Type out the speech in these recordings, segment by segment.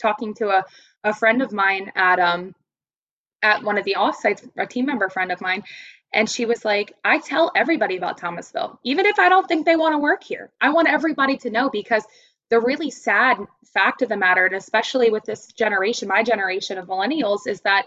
talking to a, a friend of mine at um at one of the offsites, a team member friend of mine, and she was like, I tell everybody about Thomasville, even if I don't think they want to work here. I want everybody to know because the really sad fact of the matter, and especially with this generation, my generation of millennials, is that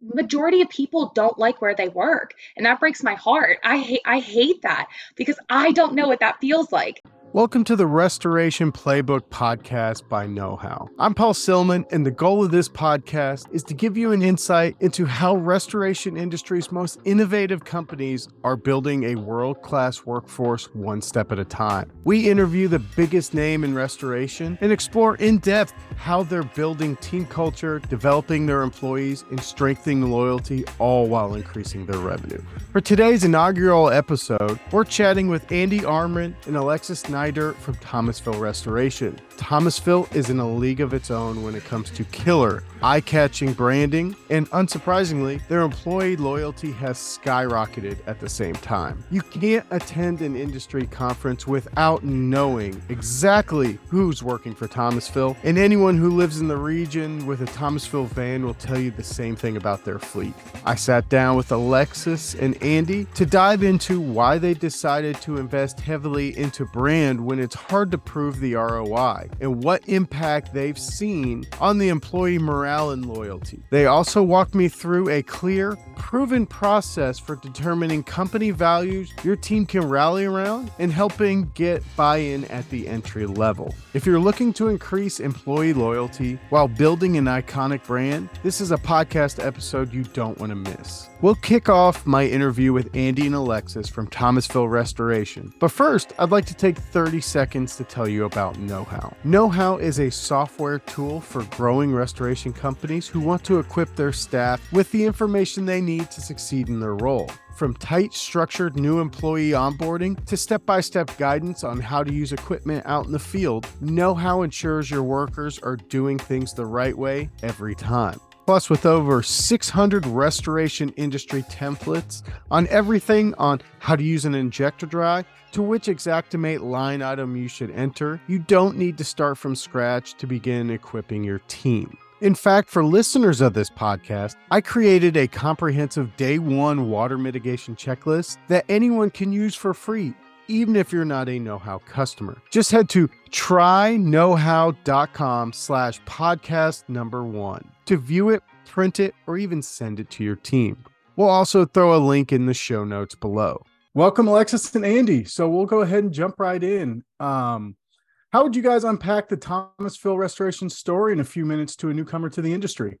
majority of people don't like where they work and that breaks my heart i hate i hate that because i don't know what that feels like Welcome to the Restoration Playbook podcast by KnowHow. I'm Paul Silman, and the goal of this podcast is to give you an insight into how restoration industry's most innovative companies are building a world class workforce one step at a time. We interview the biggest name in restoration and explore in depth how they're building team culture, developing their employees, and strengthening loyalty, all while increasing their revenue. For today's inaugural episode, we're chatting with Andy Amrhein and Alexus Knight Snyder from Thomasville Restoration. Thomasville is in a league of its own when it comes to killer, eye catching branding, and unsurprisingly, their employee loyalty has skyrocketed at the same time. You can't attend an industry conference without knowing exactly who's working for Thomasville, and anyone who lives in the region with a Thomasville van will tell you the same thing about their fleet. I sat down with Alexus and Andy to dive into why they decided to invest heavily into brand when it's hard to prove the ROI and what impact they've seen on the employee morale and loyalty. They also walked me through a clear, proven process for determining company values your team can rally around and helping get buy in at the entry level. If you're looking to increase employee loyalty while building an iconic brand, this is a podcast episode you don't want to miss. We'll kick off my interview with Andy and Alexus from Thomasville Restoration. But first, I'd like to take 30 seconds to tell you about KnowHow. KnowHow is a software tool for growing restoration companies who want to equip their staff with the information they need to succeed in their role. From tight, structured new employee onboarding to step by step guidance on how to use equipment out in the field, KnowHow ensures your workers are doing things the right way every time. Plus, with over 600 restoration industry templates on everything on how to use an Injectidry to which Xactimate line item you should enter, you don't need to start from scratch to begin equipping your team. In fact, for listeners of this podcast, I created a comprehensive day one water mitigation checklist that anyone can use for free even if you're not a KnowHow customer. Just head to tryknowhow.com slash podcast number one to view it, print it, or even send it to your team. We'll also throw a link in the show notes below. Welcome, Alexus and Andy. So we'll go ahead and jump right in. Um, how would you guys unpack the Thomasville restoration story in a few minutes to a newcomer to the industry?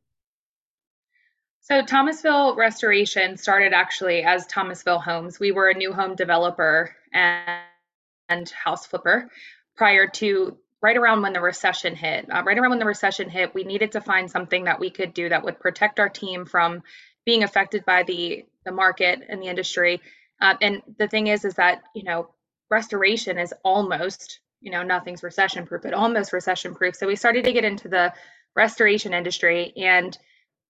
So Thomasville Restoration started actually as Thomasville Homes. We were a new home developer and, and house flipper prior to right around when the recession hit. Uh, right around when the recession hit, we needed to find something that we could do that would protect our team from being affected by the the market and the industry. Uh, and the thing is, is that you know restoration is almost you know nothing's recession proof, but almost recession proof. So we started to get into the restoration industry and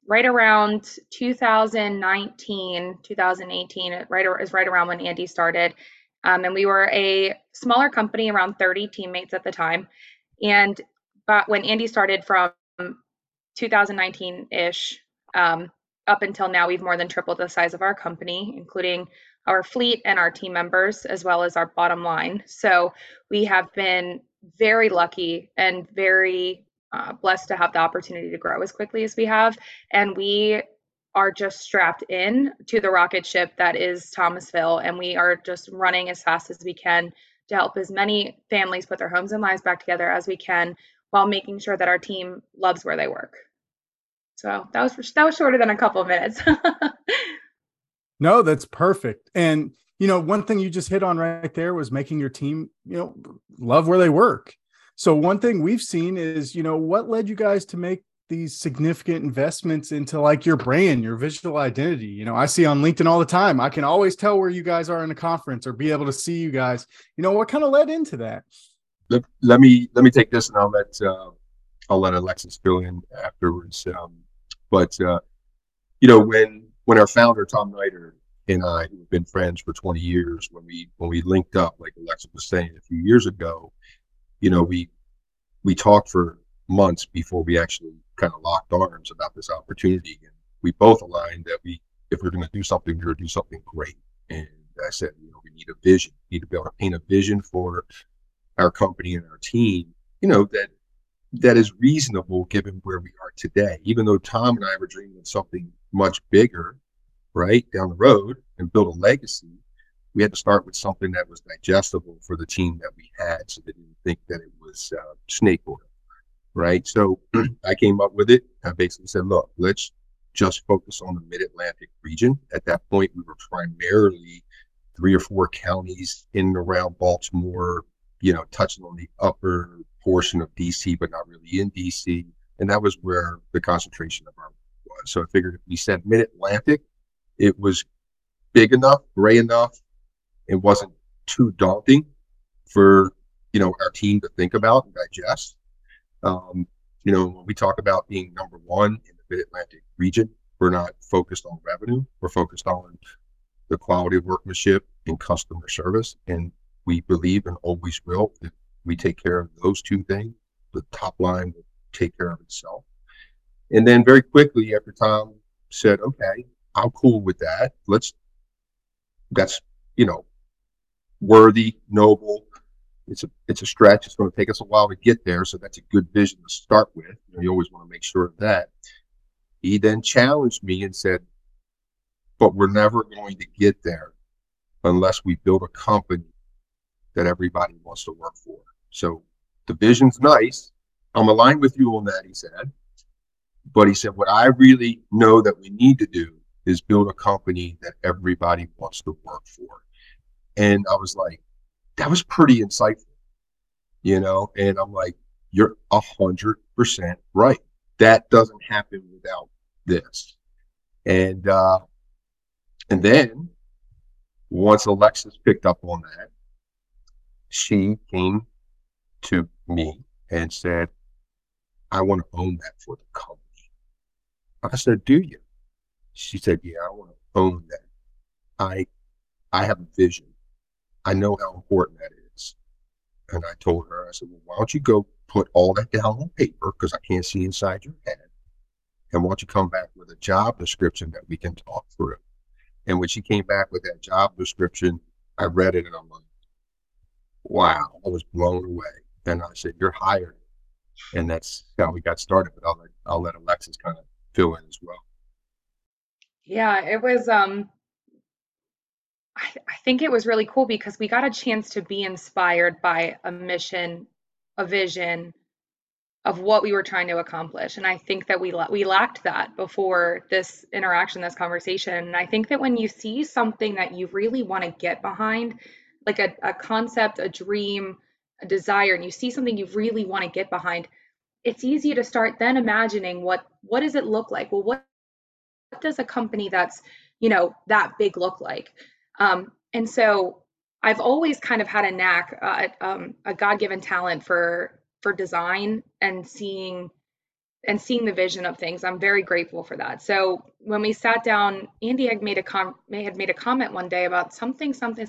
right around 2019 2018 right is right around when andy started um, and we were a smaller company around 30 teammates at the time and but when andy started from 2019-ish um, up until now we've more than tripled the size of our company including our fleet and our team members as well as our bottom line so we have been very lucky and very uh, blessed to have the opportunity to grow as quickly as we have. And we are just strapped in to the rocket ship that is Thomasville. And we are just running as fast as we can to help as many families put their homes and lives back together as we can while making sure that our team loves where they work. So that was that was shorter than a couple of minutes. no, that's perfect. And you know, one thing you just hit on right there was making your team, you know, love where they work. So one thing we've seen is, you know, what led you guys to make these significant investments into like your brand, your visual identity. You know, I see on LinkedIn all the time. I can always tell where you guys are in a conference or be able to see you guys. You know, what kind of led into that? Let, let me let me take this and I'll let uh, I'll let Alexus fill in afterwards. Um, but uh, you know, when when our founder Tom Snyder and I, who have been friends for 20 years, when we when we linked up, like Alexus was saying a few years ago, you know, we we talked for months before we actually kind of locked arms about this opportunity. And we both aligned that we, if we're going to do something, we're going to do something great. And I said, you know, we need a vision. We need to be able to paint a vision for our company and our team. You know that that is reasonable given where we are today. Even though Tom and I were dreaming of something much bigger, right down the road, and build a legacy, we had to start with something that was digestible for the team that we had, so they didn't think that it was uh, snake oil, right? So I came up with it. I basically said, look, let's just focus on the Mid Atlantic region. At that point, we were primarily three or four counties in and around Baltimore, you know, touching on the upper portion of DC, but not really in DC. And that was where the concentration of our was. So I figured if we said Mid Atlantic, it was big enough, gray enough, it wasn't too daunting for you know our team to think about and digest. Um, you know, when we talk about being number one in the Mid Atlantic region, we're not focused on revenue. We're focused on the quality of workmanship and customer service. And we believe and always will if we take care of those two things, the top line will take care of itself. And then very quickly after Tom said, okay, I'm cool with that. Let's, that's, you know, worthy, noble. It's a it's a stretch. It's going to take us a while to get there, so that's a good vision to start with. You, know, you always want to make sure of that. He then challenged me and said, "But we're never going to get there unless we build a company that everybody wants to work for." So the vision's nice. I'm aligned with you on that, he said. But he said, what I really know that we need to do is build a company that everybody wants to work for. And I was like, that was pretty insightful, you know? And I'm like, you're a hundred percent right. That doesn't happen without this. And, uh, and then once Alexus picked up on that, she came to me and said, I want to own that for the company. I said, Do you? She said, Yeah, I want to own that. I I have a vision. I know how important that is. And I told her, I said, well, why don't you go put all that down on paper because I can't see inside your head. And why don't you come back with a job description that we can talk through? And when she came back with that job description, I read it and I'm like, wow, I was blown away. And I said, you're hired. And that's how we got started. But I'll let, I'll let Alexus kind of fill in as well. Yeah, it was um I, I think it was really cool because we got a chance to be inspired by a mission, a vision of what we were trying to accomplish. And I think that we we lacked that before this interaction, this conversation. And I think that when you see something that you really want to get behind, like a, a concept, a dream, a desire, and you see something you really want to get behind, it's easy to start then imagining what what does it look like? Well, what, what does a company that's you know that big look like? Um, and so I've always kind of had a knack, uh, um, a God-given talent for for design and seeing and seeing the vision of things. I'm very grateful for that. So when we sat down, Andy had made a com- had made a comment one day about something, something,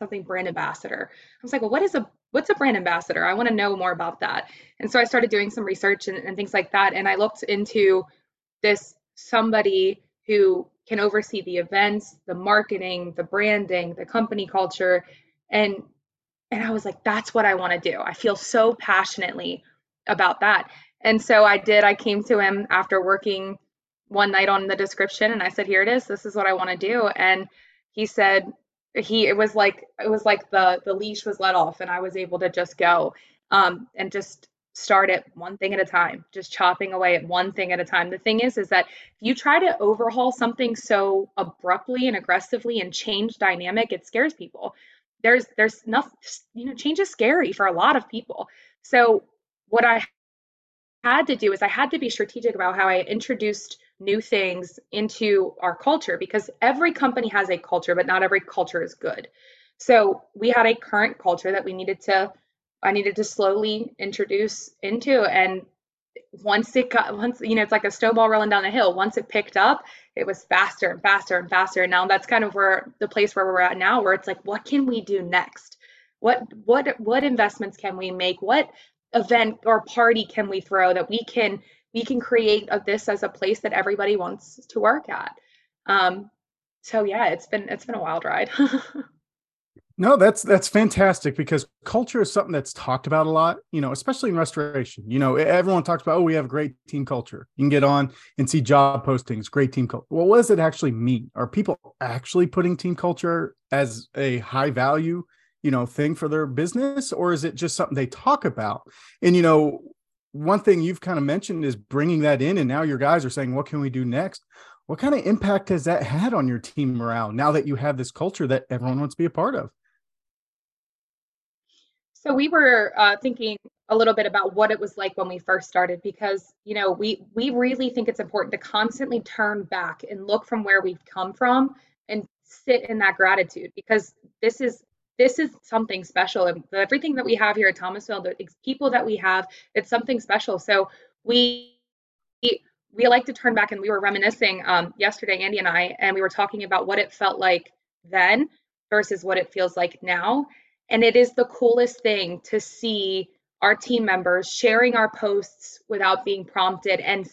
something brand ambassador. I was like, well, what is a what's a brand ambassador? I want to know more about that. And so I started doing some research and, and things like that. And I looked into this somebody who can oversee the events, the marketing, the branding, the company culture and and I was like that's what I want to do. I feel so passionately about that. And so I did I came to him after working one night on the description and I said here it is. This is what I want to do and he said he it was like it was like the the leash was let off and I was able to just go um and just start it one thing at a time, just chopping away at one thing at a time. The thing is, is that if you try to overhaul something so abruptly and aggressively and change dynamic, it scares people. There's there's nothing, you know, change is scary for a lot of people. So what I had to do is I had to be strategic about how I introduced new things into our culture because every company has a culture, but not every culture is good. So we had a current culture that we needed to I needed to slowly introduce into. And once it got, once, you know, it's like a snowball rolling down the hill. Once it picked up, it was faster and faster and faster. And now that's kind of where the place where we're at now, where it's like, what can we do next? What, what, what investments can we make? What, event or party can we throw that we can we can create this as a place that everybody wants to work at um, so yeah it's been it's been a wild ride No, that's that's fantastic because culture is something that's talked about a lot, you know, especially in restoration. You know, everyone talks about, oh, we have great team culture. You can get on and see job postings, great team culture. Well, what does it actually mean? Are people actually putting team culture as a high value, you know, thing for their business, or is it just something they talk about? And you know, one thing you've kind of mentioned is bringing that in, and now your guys are saying, what can we do next? What kind of impact has that had on your team morale now that you have this culture that everyone wants to be a part of? So we were uh, thinking a little bit about what it was like when we first started because you know we we really think it's important to constantly turn back and look from where we've come from and sit in that gratitude because this is this is something special. And everything that we have here at Thomasville the people that we have it's something special. So we we like to turn back and we were reminiscing um, yesterday Andy and I and we were talking about what it felt like then versus what it feels like now and it is the coolest thing to see our team members sharing our posts without being prompted and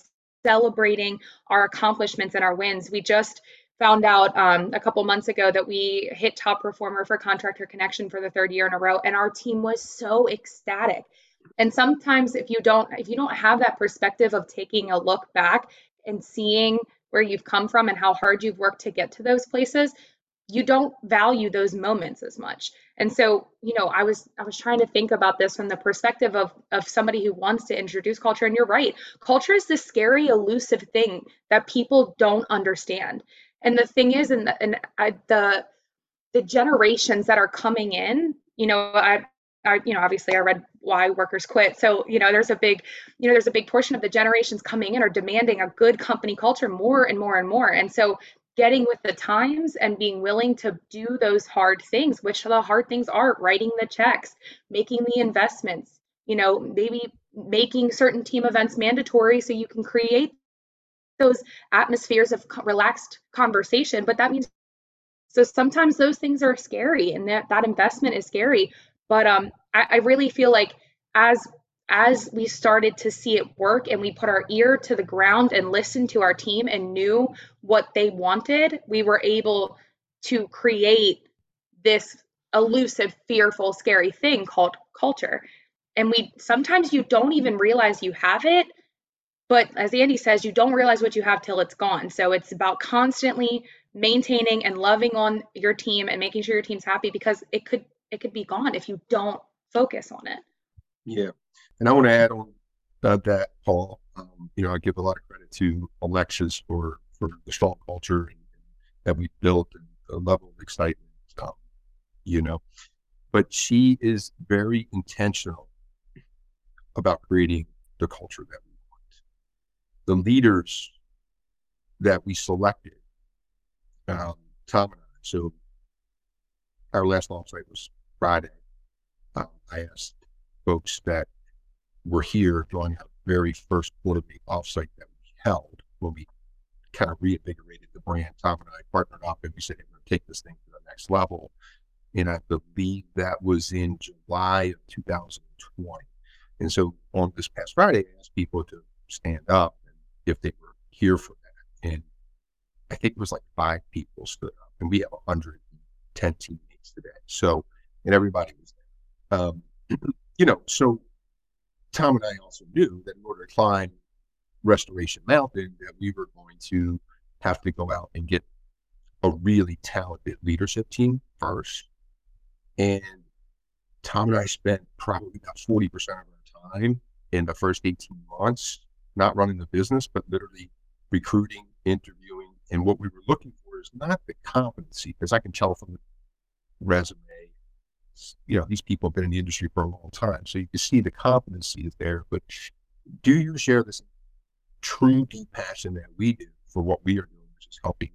celebrating our accomplishments and our wins. We just found out um, a couple months ago that we hit top performer for Contractor Connection for the third year in a row, and our team was so ecstatic. And sometimes, if you don't, if you don't have that perspective of taking a look back and seeing where you've come from and how hard you've worked to get to those places, you don't value those moments as much and so you know i was i was trying to think about this from the perspective of of somebody who wants to introduce culture and you're right culture is this scary elusive thing that people don't understand and the thing is and the, and I, the the generations that are coming in you know i I, you know, obviously I read why workers quit. So, you know, there's a big, you know, there's a big portion of the generations coming in are demanding a good company culture more and more and more. And so getting with the times and being willing to do those hard things, which the hard things are writing the checks, making the investments, you know, maybe making certain team events mandatory so you can create those atmospheres of relaxed conversation. But that means so sometimes those things are scary and that, that investment is scary. But um, I, I really feel like as as we started to see it work and we put our ear to the ground and listened to our team and knew what they wanted, we were able to create this elusive, fearful, scary thing called culture. And we sometimes you don't even realize you have it, but as Andy says, you don't realize what you have till it's gone. So it's about constantly maintaining and loving on your team and making sure your team's happy because it could it could be gone if you don't focus on it. Yeah. And I want to add on uh, that, Paul. Um, you know, I give a lot of credit to Alexus for for the strong culture that we built and the level of excitement. Um, you know, but she is very intentional about creating the culture that we want. The leaders that we selected, um, Tom and I. So our last offsite was Friday. Um, I asked folks that were here during the very first quarterly offsite that we held when we kind of reinvigorated the brand. Tom and I partnered up and we said, we're going to take this thing to the next level. And I believe that was in July of 2020. And so on this past Friday, I asked people to stand up and if they were here for that. And I think it was like five people stood up, and we have 110 teammates today. So, and everybody was there. Um, you know, so Tom and I also knew that in order to climb Restoration Mountain, that we were going to have to go out and get a really talented leadership team first. And Tom and I spent probably about 40% of our time in the first 18 months, not running the business, but literally recruiting, interviewing. And what we were looking for is not the competency, because I can tell from the resume you know, these people have been in the industry for a long time. So you can see the competency is there. But do you share this true deep passion that we do for what we are doing, which is helping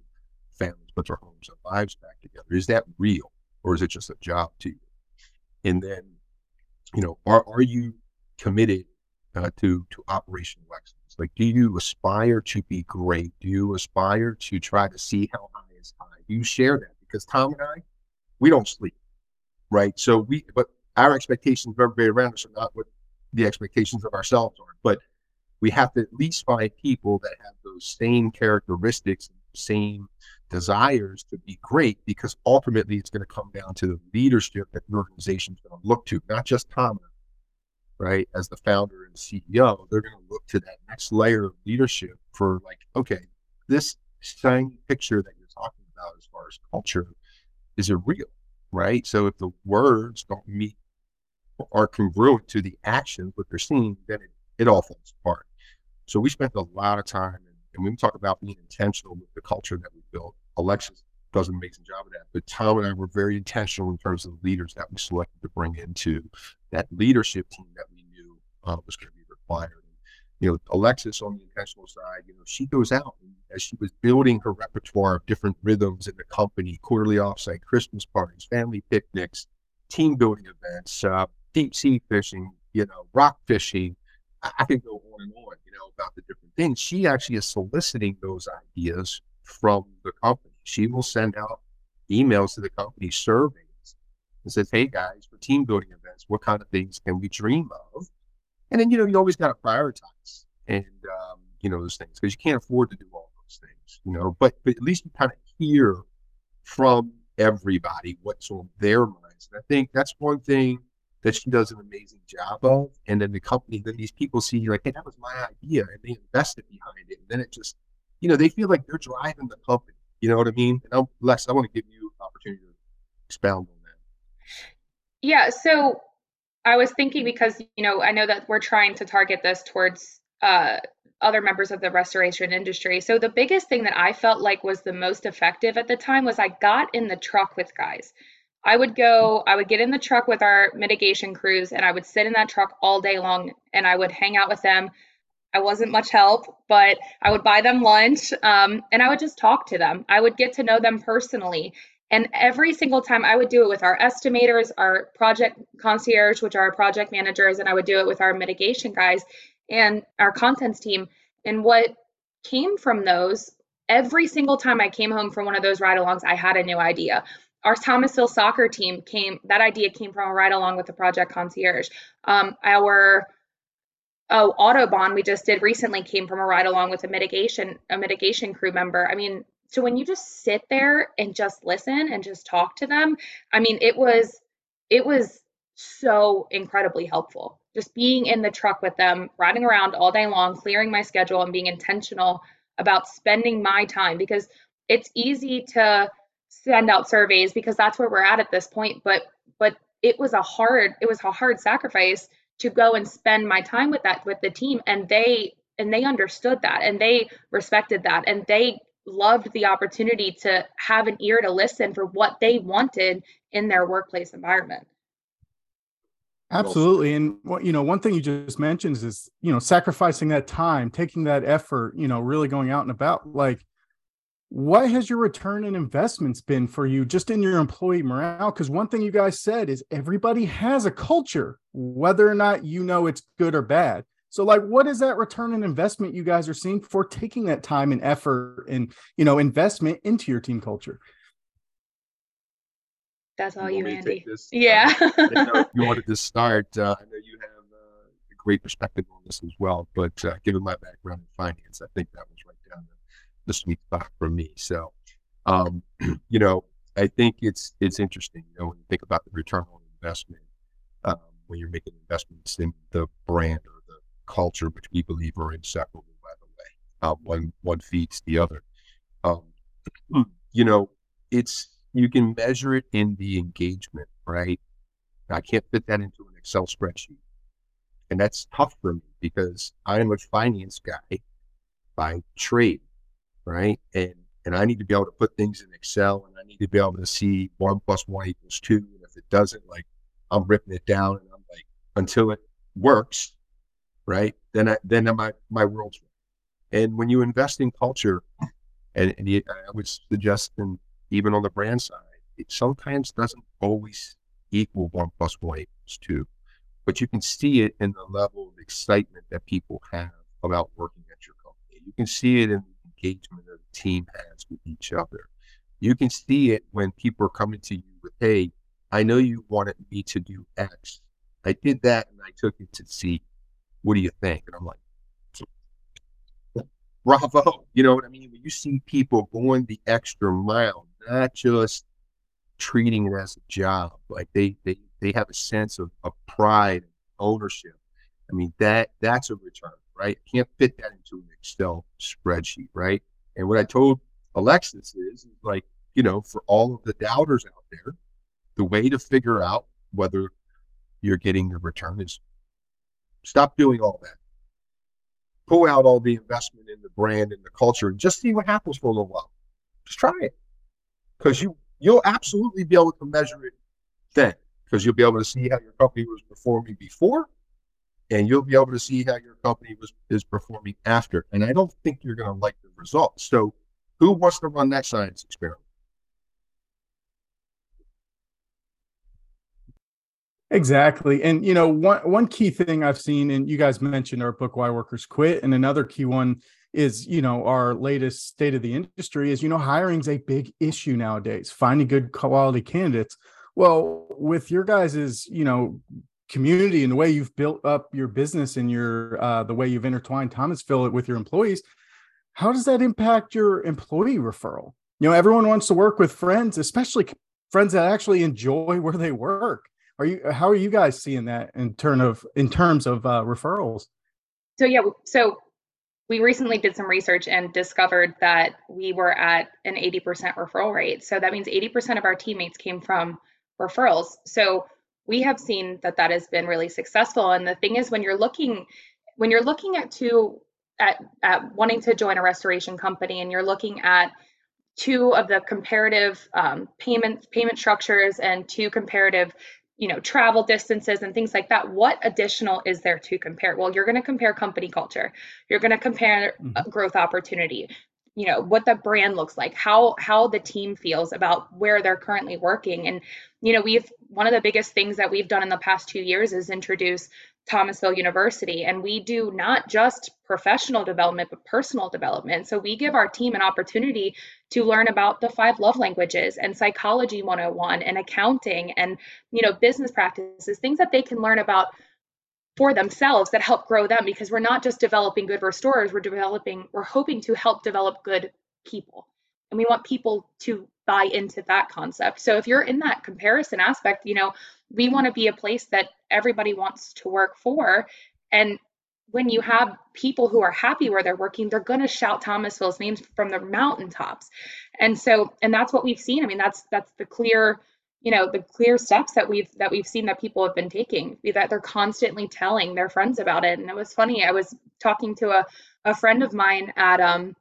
families put their homes and lives back together? Is that real or is it just a job to you? And then, you know, are, are you committed uh, to, to operational excellence? Like, do you aspire to be great? Do you aspire to try to see how high is high? Do you share that? Because Tom and I, we don't sleep right? So we, but our expectations of everybody around us are not what the expectations of ourselves are. But we have to at least find people that have those same characteristics, same desires to be great, because ultimately it's going to come down to the leadership that the organization is going to look to, not just Tom, right, as the founder and CEO. They're going to look to that next layer of leadership for like, okay, this shiny picture that you're talking about as far as culture is it real, right? So if the words don't meet are congruent to the actions, what they're seeing, then it, it all falls apart. So we spent a lot of time, and, and we talk about being intentional with the culture that we built, Alexus does an amazing job of that. But Tom and I were very intentional in terms of the leaders that we selected to bring into that leadership team that we knew uh, was going to be required. You know, Alexus on the intentional side, you know, she goes out as she was building her repertoire of different rhythms in the company, quarterly offsite, Christmas parties, family picnics, team building events, uh, deep sea fishing, you know, rock fishing. I, I can go on and on, you know, about the different things. She actually is soliciting those ideas from the company. She will send out emails to the company surveys and says, Hey guys, for team building events, what kind of things can we dream of? And then, you know, you always got to prioritize and, um, you know, those things because you can't afford to do all those things, you know, but, but at least you kind of hear from everybody what's on their minds. And I think that's one thing that she does an amazing job of. And then the company, then these people see like, hey, that was my idea, and they invested behind it. And then it just, you know, they feel like they're driving the company. You know what I mean? And I'm, Lex, I want to give you an opportunity to expound on that. Yeah. So I was thinking because you know I know that we're trying to target this towards uh, other members of the restoration industry. So the biggest thing that I felt like was the most effective at the time was I got in the truck with guys. I would go, I would get in the truck with our mitigation crews and I would sit in that truck all day long and I would hang out with them. I wasn't much help, but I would buy them lunch um, and I would just talk to them. I would get to know them personally. And every single time I would do it with our estimators, our project concierge, which are our project managers, and I would do it with our mitigation guys and our contents team. And what came from those, every single time I came home from one of those ride alongs, I had a new idea our Thomasville soccer team came, that idea came from a ride along with the project concierge. Um, our oh, Autobahn we just did recently came from a ride along with a mitigation, a mitigation crew member. I mean, so when you just sit there and just listen and just talk to them, I mean, it was, it was so incredibly helpful. Just being in the truck with them, riding around all day long, clearing my schedule and being intentional about spending my time because it's easy to send out surveys because that's where we're at at this point but but it was a hard it was a hard sacrifice to go and spend my time with that with the team and they and they understood that and they respected that and they loved the opportunity to have an ear to listen for what they wanted in their workplace environment. Absolutely. And what you know one thing you just mentioned is you know sacrificing that time taking that effort you know really going out and about. Like what has your return on investments been for you just in your employee morale? Because one thing you guys said is everybody has a culture whether or not you know it's good or bad so like what is that return on investment you guys are seeing for taking that time and effort and you know investment into your team culture that's all you, you andy yeah you wanted to start uh, i know you have uh, a great perspective on this as well but uh, given my background in finance i think that was right down the the sweet spot for me. So, um, you know, I think it's it's interesting. You know, when you think about the return on investment, um, when you're making investments in the brand or the culture, which we believe are inseparable, by the way, uh, one one feeds the other. Um, you know, it's you can measure it in the engagement, right? I can't fit that into an Excel spreadsheet, and that's tough for me because I am a finance guy by trade right? And and I need to be able to put things in Excel and I need to be able to see one plus one equals two. And if it doesn't, like I'm ripping it down and I'm like, until it works, right? Then I then my my world's right. And when you invest in culture, and, and you, I would suggest, and even on the brand side, it sometimes doesn't always equal one plus one equals two, but you can see it in the level of excitement that people have about working at your company. You can see it in the engagement that the team has with each other. You can see it when people are coming to you with, hey, I know you wanted me to do X. I did that and I took it to Z. What do you think? And I'm like, bravo. You know what I mean? When you see people going the extra mile, not just treating it as a job, like they they they have a sense of, of pride, ownership. I mean that that's a return, right? Can't fit that into an Excel spreadsheet, right? And what I told Alexus is, is like, you know, for all of the doubters out there, the way to figure out whether you're getting the return is stop doing all that pull out all the investment in the brand and the culture and just see what happens for a little while. Just try it. Because you you'll absolutely be able to measure it then. Because you'll be able to see how your company was performing before and you'll be able to see how your company was is performing after. And I don't think you're gonna like the results. So who wants to run that science experiment? Exactly. And you know, one one key thing I've seen, and you guys mentioned our book Why Workers Quit, and another key one is, you know, our latest state of the industry is, you know, hiring's a big issue nowadays, finding good quality candidates. Well, with your guys's, you know, community and the way you've built up your business and your uh the way you've intertwined Thomasville with your employees, how does that impact your employee referral? You know, everyone wants to work with friends, especially friends that actually enjoy where they work are you? How are you guys seeing that in terms of in terms of uh, referrals? So yeah, so we recently did some research and discovered that we were at an 80% referral rate. So that means 80% of our teammates came from referrals. So we have seen that that has been really successful. And the thing is, when you're looking when you're looking at two at, at wanting to join a restoration company and you're looking at two of the comparative um, payment payment structures and two comparative you know travel distances and things like that what additional is there to compare? Well you're going to compare company culture. You're going to compare mm-hmm. growth opportunity. You know what the brand looks like how how the team feels about where they're currently working. And you know we've one of the biggest things that we've done in the past two years is introduce Thomasville University. And we do not just professional development, but personal development. So we give our team an opportunity to learn about the five love languages and psychology 101 and accounting and, you know, business practices, things that they can learn about for themselves that help grow them because we're not just developing good restorers, we're developing, we're hoping to help develop good people. And we want people to buy into that concept. So if you're in that comparison aspect, you know, we want to be a place that everybody wants to work for. And when you have people who are happy where they're working, they're going to shout Thomasville's names from the mountaintops. And so, and that's what we've seen. I mean, that's that's the clear, you know, the clear steps that we've that we've seen that people have been taking. That they're constantly telling their friends about it. And it was funny. I was talking to a a friend of mine at um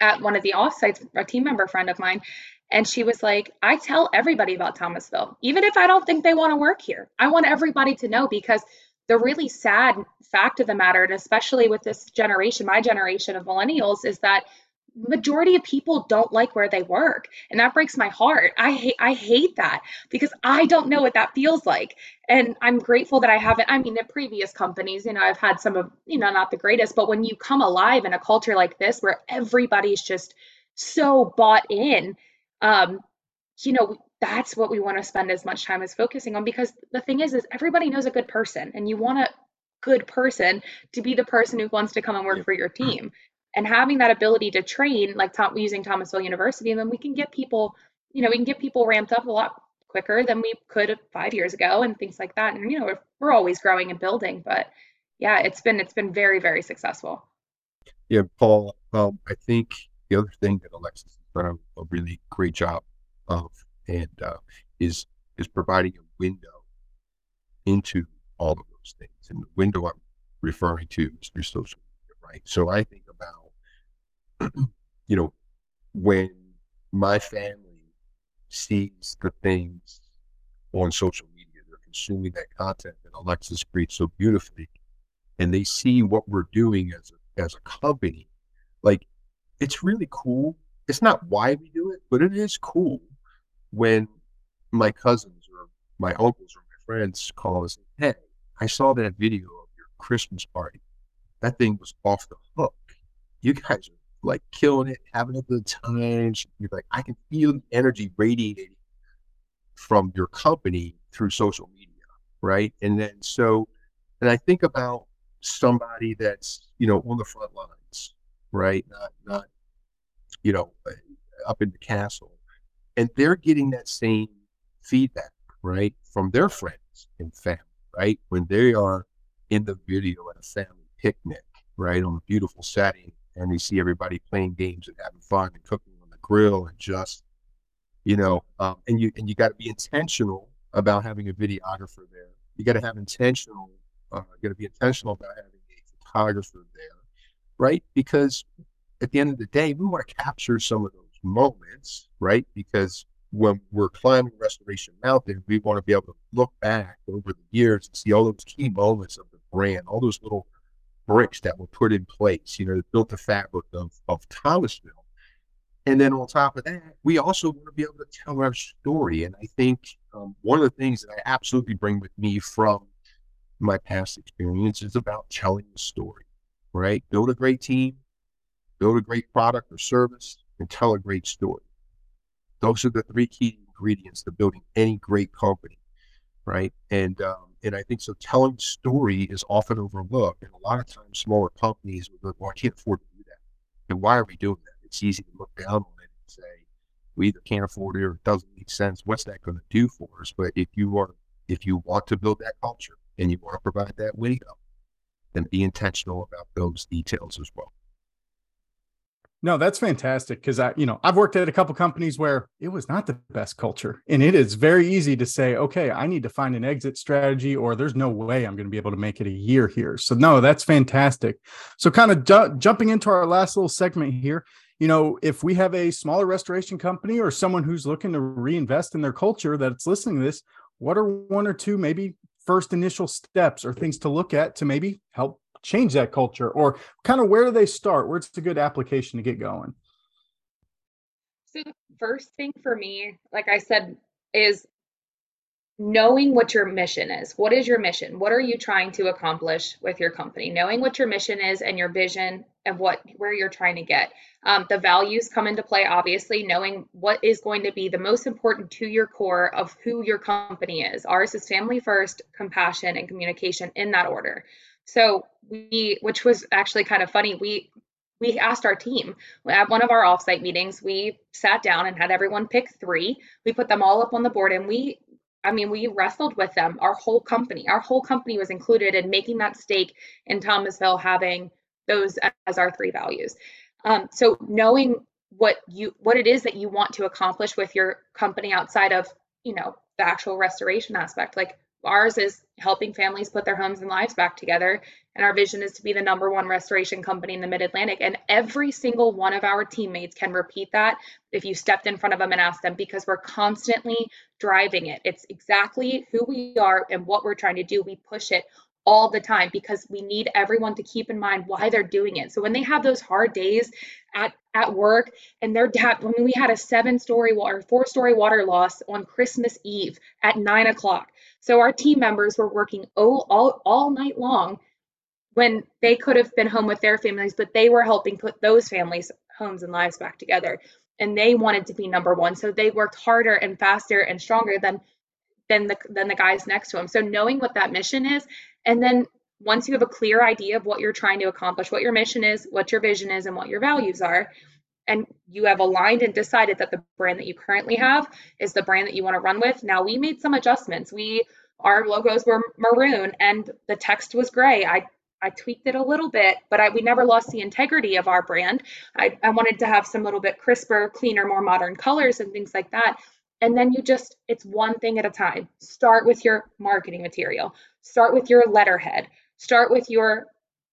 at one of the offsites, a team member friend of mine, and she was like, I tell everybody about Thomasville, even if I don't think they want to work here. I want everybody to know because the really sad fact of the matter, and especially with this generation, my generation of millennials, is that majority of people don't like where they work. And that breaks my heart. I hate i hate that because i don't know what that feels like. And i'm grateful that i haven't i mean in previous companies you know i've had some of you know not the greatest but when you come alive in a culture like this where everybody's just so bought in um, you know, that's what we want to spend as much time as focusing on because the thing is, is everybody knows a good person and you want a good person to be the person who wants to come and work yeah. for your team. And having that ability to train, like Tom, using Thomasville University, and then we can get people, you know, we can get people ramped up a lot quicker than we could five years ago and things like that. And you know, we're, we're always growing and building, but yeah, it's been it's been very very successful. Yeah, Paul. Well, I think the other thing that Alexus done a, really great job of, and uh, is is providing a window into all of those things. And the window I'm referring to is through social media, right? So I think about, you know, when my family sees the things on social media, they're consuming that content that Alexus creates so beautifully, and they see what we're doing as a as a company, like it's really cool it's not why we do it, but it is cool when my cousins or my uncles or my friends call us, hey, I saw that video of your Christmas party. That thing was off the hook. You guys are like killing it, having a good time. You're like, I can feel the energy radiating from your company through social media, right? And then so, and I think about somebody that's you know on the front lines, right? Not not you know up in the castle, and they're getting that same feedback, right, from their friends and family, right, when they are in the video at a family picnic, right, on a beautiful setting, and they see everybody playing games and having fun and cooking on the grill and just you know um, and you and you got to be intentional about having a videographer there. You got to have intentional uh, got to be intentional about having a photographer there right because at the end of the day we want to capture some of those moments right because when we're climbing restoration mountain we want to be able to look back over the years and see all those key moments of the brand all those little bricks that were put in place you know that built the fabric of, of thomasville and then on top of that, we also want to be able to tell our story. And I think um, one of the things that I absolutely bring with me from my past experience is about telling the story, right? Build a great team, build a great product or service, and tell a great story. Those are the three key ingredients to building any great company, right? And um, and I think so. Telling story is often overlooked, and a lot of times smaller companies will go, "Well, I can't afford to do that." And why are we doing that? it's easy to look down on it and say we either can't afford it or it doesn't make sense. What's that going to do for us? But if you are if you want to build that culture and you want to provide that window, then be intentional about those details as well. No, that's fantastic because I, you know, I've worked at a couple companies where it was not the best culture, and it is very easy to say, okay, I need to find an exit strategy, or there's no way I'm going to be able to make it a year here. So, no, that's fantastic. So, kind of ju- jumping into our last little segment here, you know, if we have a smaller restoration company or someone who's looking to reinvest in their culture that's listening to this, what are one or two maybe first initial steps or things to look at to maybe help change that culture or kind of where do they start? Where's a good application to get going? So first thing for me, like I said, is knowing what your mission is. What is your mission? What are you trying to accomplish with your company? Knowing what your mission is and your vision and what where you're trying to get. Um, the values come into play, obviously, knowing what is going to be the most important to your core of who your company is. Ours is family first, compassion, and communication in that order. So we, which was actually kind of funny, we we asked our team at one of our offsite meetings. We sat down and had everyone pick three. We put them all up on the board, and we I mean, we wrestled with them, our whole company. Our whole company was included in making that stake in Thomasville having those as our three values. Um, so knowing what you what it is that you want to accomplish with your company outside of, you know, the actual restoration aspect. Like ours is helping families put their homes and lives back together and our vision is to be the number one restoration company in the mid Atlantic. And every single one of our teammates can repeat that if you stepped in front of them and asked them, because we're constantly driving it. It's exactly who we are and what we're trying to do. We push it all the time because we need everyone to keep in mind why they're doing it. So when they have those hard days at at work and their dad, I mean, we had a seven story or four story water loss on Christmas Eve at nine o'clock. So our team members were working all, all, all night long when they could have been home with their families, but they were helping put those families' homes and lives back together. And they wanted to be number one. So they worked harder and faster and stronger than than the than the guys next to them. So knowing what that mission is, and then once you have a clear idea of what you're trying to accomplish, what your mission is, what your vision is, and what your values are, and you have aligned and decided that the brand that you currently have is the brand that you want to run with. Now we made some adjustments. We our logos were maroon and the text was gray. I I tweaked it a little bit, but I, we never lost the integrity of our brand. I, I wanted to have some little bit crisper, cleaner, more modern colors and things like that. And then you just, it's one thing at a time. Start with your marketing material, start with your letterhead, start with your,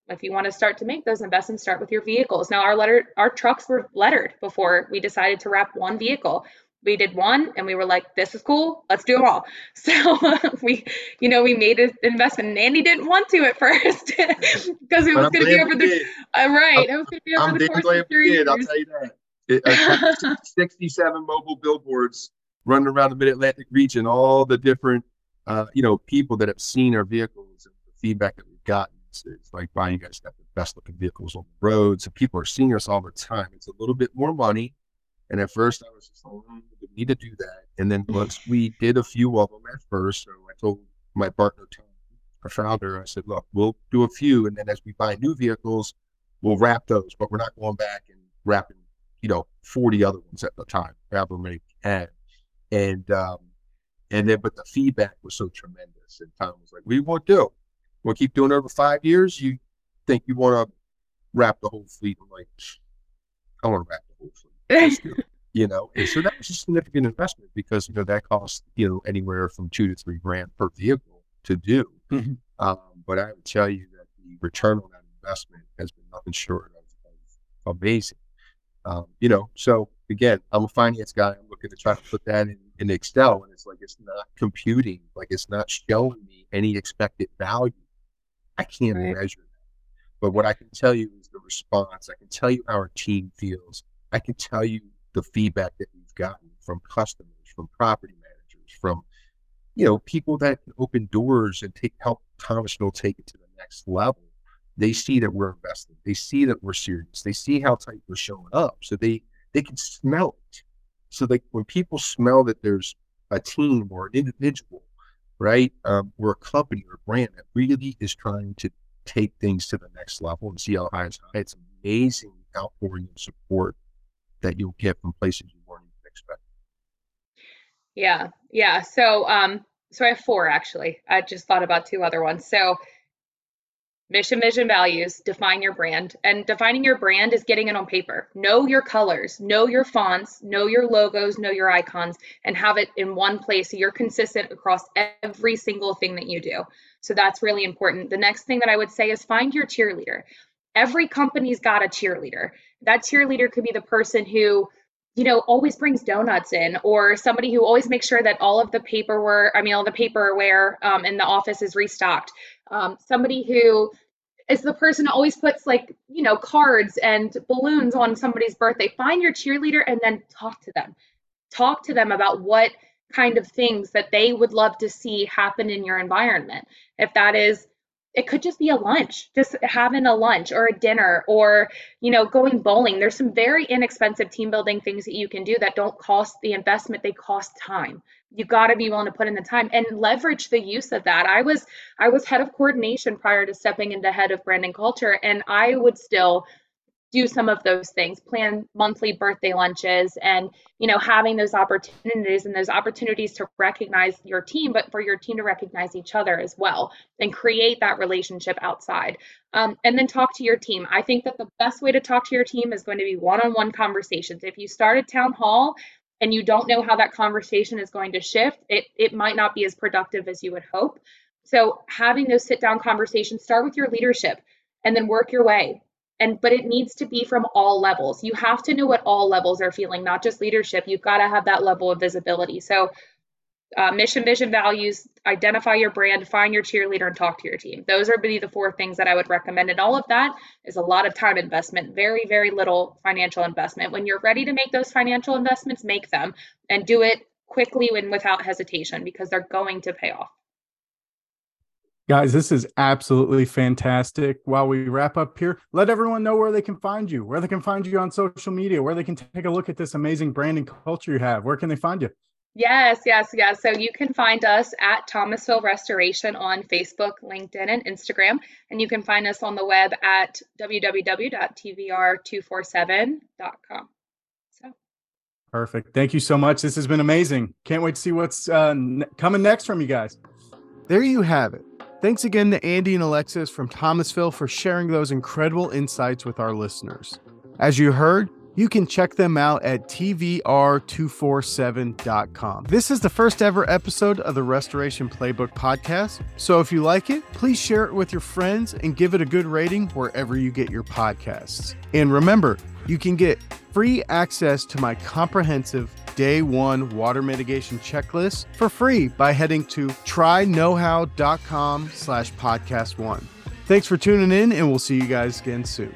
if you want to start to make those investments, start with your vehicles. Now, our letter, our trucks were lettered before we decided to wrap one vehicle. We did one and we were like this is cool. Let's do them all. So we you know we made an investment and andy didn't want to at first because it was going to be over the uh, right it was going to be over I'm the course of three years. i'll tell you that. It, uh, 67 mobile billboards running around the mid-atlantic region all the different uh, you know people that have seen our vehicles and the feedback that we've gotten it's, it's like buying you guys got the best looking vehicles on the roads and people are seeing us all the time it's a little bit more money and at first, I was just like, oh, we need to do that. And then once we did a few of them at first, so I told my partner Tom, our founder, I said, look, we'll do a few. And then as we buy new vehicles, we'll wrap those, but we're not going back and wrapping, you know, 40 other ones at the time, however many we had. And, um, and then, but the feedback was so tremendous. And Tom was like, we won't do. We'll keep doing it over five years. You think you want to wrap the whole fleet? I'm like, I want to wrap the whole fleet. you know, and so that was a significant investment because, you know, that costs, you know, anywhere from two to three grand per vehicle to do. Mm-hmm. Um, but I would tell you that the return on that investment has been nothing short of, of amazing. Um, you know, so again, I'm a finance guy. I'm looking to try to put that in, in Excel, and it's like it's not computing, like it's not showing me any expected value. I can't right. measure that. But what I can tell you is the response. I can tell you how our team feels. I can tell you the feedback that we've gotten from customers, from property managers, from you know people that open doors and take help Thomasville take it to the next level they see that we're investing. They see that we're serious. They see how tight we're showing up. So they they can smell it. So like when people smell that there's a team or an individual, right, um, or a company or a brand that really is trying to take things to the next level and see how high is high, it's amazing outpouring of support that you'll get from places you weren't even expecting. Yeah, yeah. So um, so I have four actually. I just thought about two other ones. So mission, vision, values, define your brand. And defining your brand is getting it on paper. Know your colors, know your fonts, know your logos, know your icons, and have it in one place so you're consistent across every single thing that you do. So that's really important. The next thing that I would say is find your cheerleader. Every company's got a cheerleader. That cheerleader could be the person who you know, always brings donuts in, or somebody who always makes sure that all of the paperwork, I mean, all the paperware um, in the office is restocked. Um, somebody who is the person who always puts like, you know, cards and balloons on somebody's birthday. Find your cheerleader and then talk to them. Talk to them about what kind of things that they would love to see happen in your environment. If that is it could just be a lunch just having a lunch or a dinner or you know going bowling. There's some very inexpensive team building things that you can do that don't cost the investment they cost time. You got to be willing to put in the time and leverage the use of that. I was i was head of coordination prior to stepping into head of brand and culture and i would still do some of those things plan monthly birthday lunches and you know having those opportunities and those opportunities to recognize your team but for your team to recognize each other as well and create that relationship outside. Um, and then talk to your team. I think that the best way to talk to your team is going to be one-on-one conversations. If you start a town hall and you don't know how that conversation is going to shift it, it might not be as productive as you would hope. So having those sit down conversations start with your leadership and then work your way and but it needs to be from all levels. You have to know what all levels are feeling not just leadership. You've got to have that level of visibility. So uh, mission vision values identify your brand find your cheerleader and talk to your team. Those are be the four things that i would recommend. And all of that is a lot of time investment very very little financial investment. When you're ready to make those financial investments make them and do it quickly and without hesitation because they're going to pay off Guys, this is absolutely fantastic. While we wrap up here, let everyone know where they can find you, where they can find you on social media, where they can take a look at this amazing branding culture you have. Where can they find you? Yes, yes, yes. So you can find us at Thomasville Restoration on Facebook, LinkedIn, and Instagram. And you can find us on the web at www.tvr247.com. So. Perfect. Thank you so much. This has been amazing. Can't wait to see what's uh, coming next from you guys. There you have it. Thanks again to Andy and Alexus from Thomasville for sharing those incredible insights with our listeners. As you heard, you can check them out at tvr247.com. This is the first ever episode of the Restoration Playbook podcast. So if you like it, please share it with your friends and give it a good rating wherever you get your podcasts. And remember, you can get free access to my comprehensive day one water mitigation checklist for free by heading to tryknowhow.com slash podcast one. Thanks for tuning in and we'll see you guys again soon.